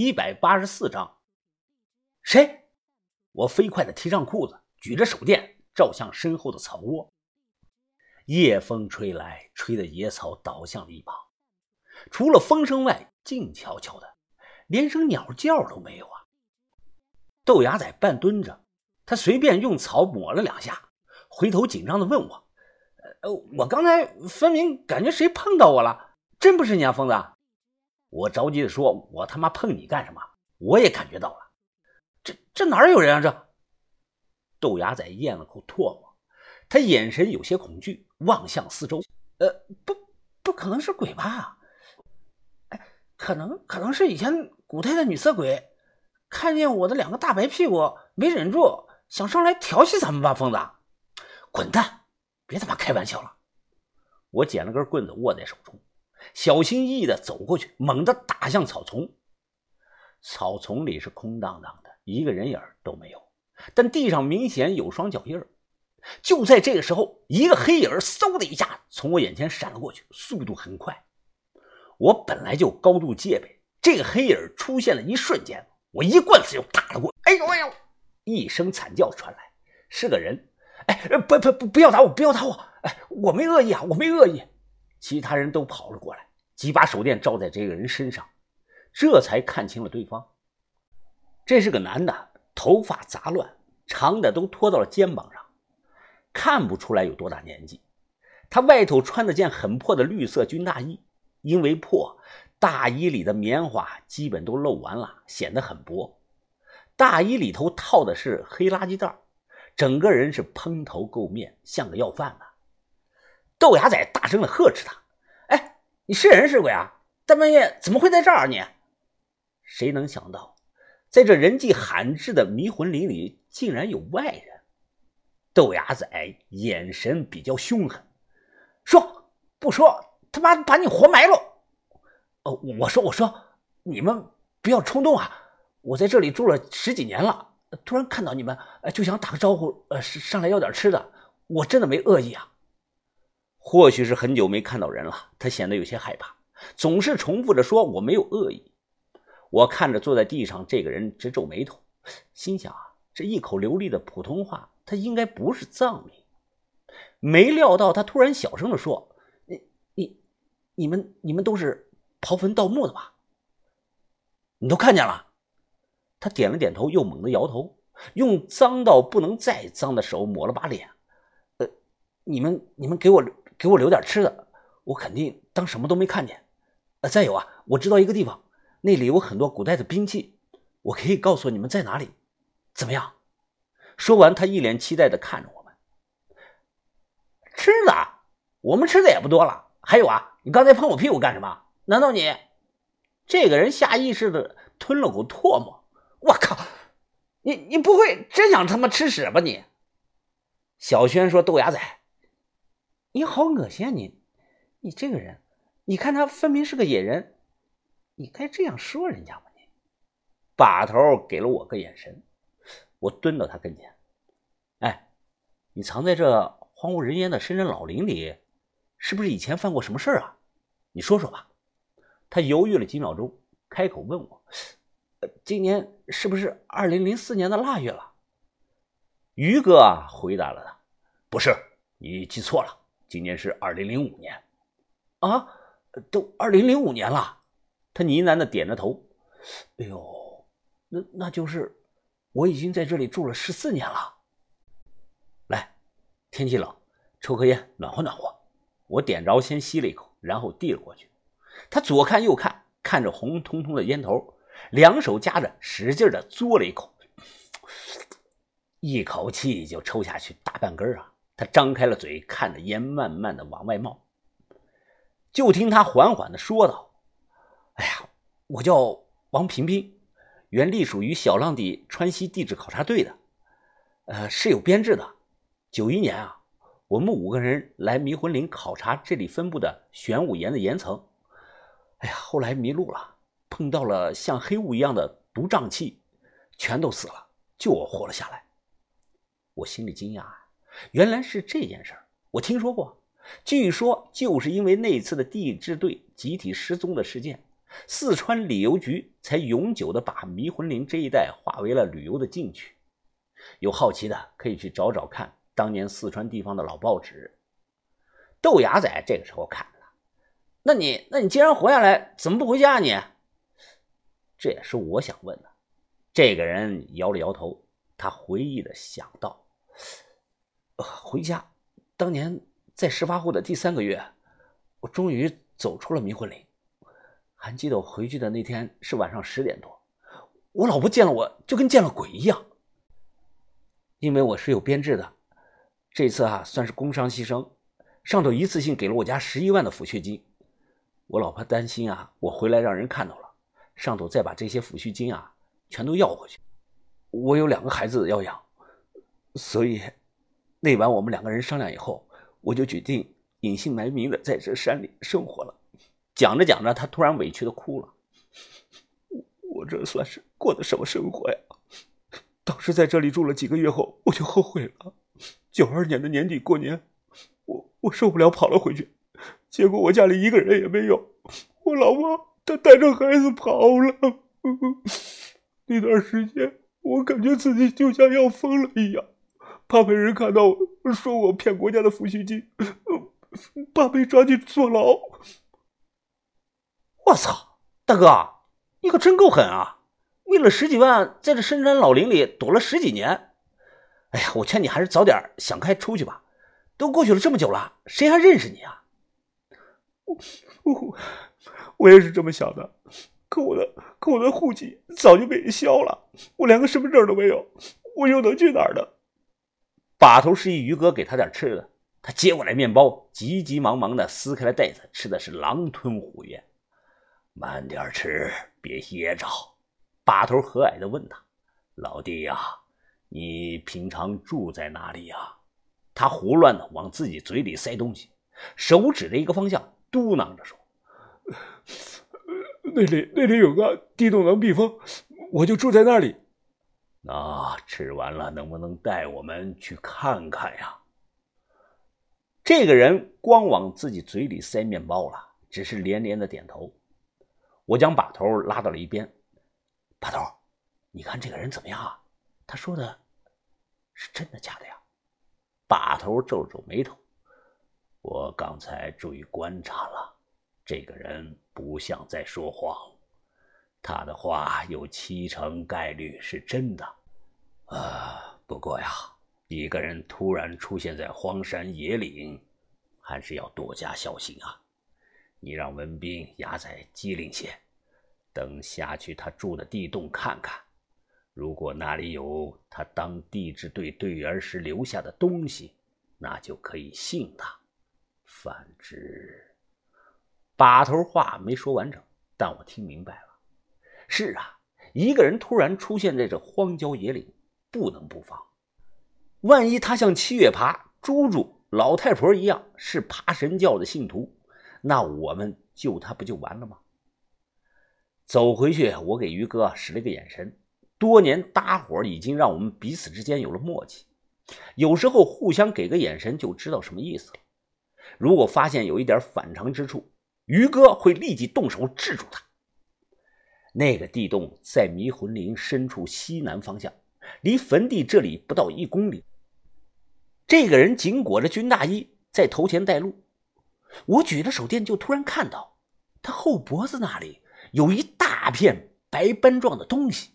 一百八十四章。谁？我飞快的提上裤子，举着手电照向身后的草窝。夜风吹来，吹得野草倒向了一旁，除了风声外，静悄悄的，连声鸟叫都没有啊。豆芽仔半蹲着，他随便用草抹了两下，回头紧张的问我：“呃，我刚才分明感觉谁碰到我了，真不是你啊，疯子！”我着急的说：“我他妈碰你干什么？我也感觉到了。”这这哪有人啊？这豆芽仔咽了口唾沫，他眼神有些恐惧，望向四周。呃，不，不可能是鬼吧？哎，可能，可能是以前古代的女色鬼，看见我的两个大白屁股，没忍住，想上来调戏咱们吧？疯子，滚蛋！别他妈开玩笑了！我捡了根棍子握在手中，小心翼翼的走过去，猛地打向草丛。草丛里是空荡荡的。一个人影都没有，但地上明显有双脚印就在这个时候，一个黑影嗖的一下从我眼前闪了过去，速度很快。我本来就高度戒备，这个黑影出现的一瞬间，我一棍子就打了过去。哎呦哎呦！一声惨叫传来，是个人。哎，不不不，不要打我，不要打我！哎，我没恶意啊，我没恶意。其他人都跑了过来，几把手电照在这个人身上，这才看清了对方。这是个男的，头发杂乱，长的都拖到了肩膀上，看不出来有多大年纪。他外头穿的件很破的绿色军大衣，因为破，大衣里的棉花基本都漏完了，显得很薄。大衣里头套的是黑垃圾袋，整个人是蓬头垢面，像个要饭的。豆芽仔大声的呵斥他：“哎，你是人是鬼啊？大半夜怎么会在这儿？你？”谁能想到？在这人迹罕至的迷魂林里，竟然有外人。豆芽仔眼神比较凶狠，说：“不说，他妈把你活埋了！”哦，我说，我说，你们不要冲动啊！我在这里住了十几年了，突然看到你们，就想打个招呼，呃，上来要点吃的。我真的没恶意啊。或许是很久没看到人了，他显得有些害怕，总是重复着说：“我没有恶意。”我看着坐在地上这个人，直皱眉头，心想啊，这一口流利的普通话，他应该不是藏民。没料到他突然小声的说：“你、你、你们、你们都是刨坟盗墓的吧？你都看见了？”他点了点头，又猛地摇头，用脏到不能再脏的手抹了把脸。“呃，你们、你们给我给我留点吃的，我肯定当什么都没看见。呃，再有啊，我知道一个地方。”那里有很多古代的兵器，我可以告诉你们在哪里，怎么样？说完，他一脸期待的看着我们。吃的，我们吃的也不多了。还有啊，你刚才碰我屁股干什么？难道你……这个人下意识的吞了口唾沫。我靠，你你不会真想他妈吃屎吧你？小轩说：“豆芽仔，你好恶心啊你！你这个人，你看他分明是个野人。”你该这样说人家吗？你把头给了我个眼神，我蹲到他跟前。哎，你藏在这荒无人烟的深山老林里，是不是以前犯过什么事啊？你说说吧。他犹豫了几秒钟，开口问我：“今年是不是二零零四年的腊月了？”于哥啊，回答了他：“不是，你记错了，今年是二零零五年。”啊，都二零零五年了。他呢喃的点着头，哎呦，那那就是我已经在这里住了十四年了。来，天气冷，抽颗烟暖和暖和。我点着，先吸了一口，然后递了过去。他左看右看，看着红彤彤的烟头，两手夹着，使劲的嘬了一口，一口气就抽下去大半根啊！他张开了嘴，看着烟慢慢的往外冒。就听他缓缓的说道。哎呀，我叫王平平，原隶属于小浪底川西地质考察队的，呃，是有编制的。九一年啊，我们五个人来迷魂岭考察这里分布的玄武岩的岩层。哎呀，后来迷路了，碰到了像黑雾一样的毒瘴气，全都死了，就我活了下来。我心里惊讶，原来是这件事儿，我听说过。据说就是因为那次的地质队集体失踪的事件。四川旅游局才永久的把迷魂林这一带划为了旅游的禁区。有好奇的可以去找找看当年四川地方的老报纸。豆芽仔这个时候看了，那你那你既然活下来，怎么不回家你？这也是我想问的。这个人摇了摇头，他回忆的想到：回家，当年在事发后的第三个月，我终于走出了迷魂岭。还记得我回去的那天是晚上十点多，我老婆见了我就跟见了鬼一样。因为我是有编制的，这次啊算是工伤牺牲，上头一次性给了我家十一万的抚恤金。我老婆担心啊，我回来让人看到了，上头再把这些抚恤金啊全都要回去。我有两个孩子要养，所以那晚我们两个人商量以后，我就决定隐姓埋名的在这山里生活了。讲着讲着，他突然委屈的哭了。我这算是过的什么生活呀？当时在这里住了几个月后，我就后悔了。九二年的年底过年，我我受不了跑了回去，结果我家里一个人也没有。我老婆她带着孩子跑了。那段时间，我感觉自己就像要疯了一样，怕被人看到说我骗国家的抚恤金，怕被抓去坐牢。我操，大哥，你可真够狠啊！为了十几万，在这深山老林里躲了十几年。哎呀，我劝你还是早点想开出去吧。都过去了这么久了，谁还认识你啊？我我我也是这么想的，可我的可我的户籍早就被人销了，我连个身份证都没有，我又能去哪儿呢？把头示意于哥给他点吃的，他接过来面包，急急忙忙的撕开了袋子，吃的是狼吞虎咽。慢点吃，别噎着。把头和蔼的问他：“老弟呀，你平常住在哪里呀？”他胡乱的往自己嘴里塞东西，手指着一个方向，嘟囔着说：“那里那里有个地洞能避风，我就住在那里。”那吃完了能不能带我们去看看呀？这个人光往自己嘴里塞面包了，只是连连的点头。我将把头拉到了一边，把头，你看这个人怎么样啊？他说的是真的假的呀？把头皱了皱眉头，我刚才注意观察了，这个人不像在说谎，他的话有七成概率是真的。啊，不过呀，一个人突然出现在荒山野岭，还是要多加小心啊。你让文斌压在机灵些，等下去他住的地洞看看，如果那里有他当地质队队员时留下的东西，那就可以信他。反之，把头话没说完整，但我听明白了。是啊，一个人突然出现在这荒郊野岭，不能不防。万一他像七月爬、猪猪、老太婆一样是爬神教的信徒。那我们救他不就完了吗？走回去，我给于哥使了个眼神。多年搭伙已经让我们彼此之间有了默契，有时候互相给个眼神就知道什么意思了。如果发现有一点反常之处，于哥会立即动手制住他。那个地洞在迷魂林深处西南方向，离坟地这里不到一公里。这个人紧裹着军大衣，在头前带路。我举着手电，就突然看到他后脖子那里有一大片白斑状的东西。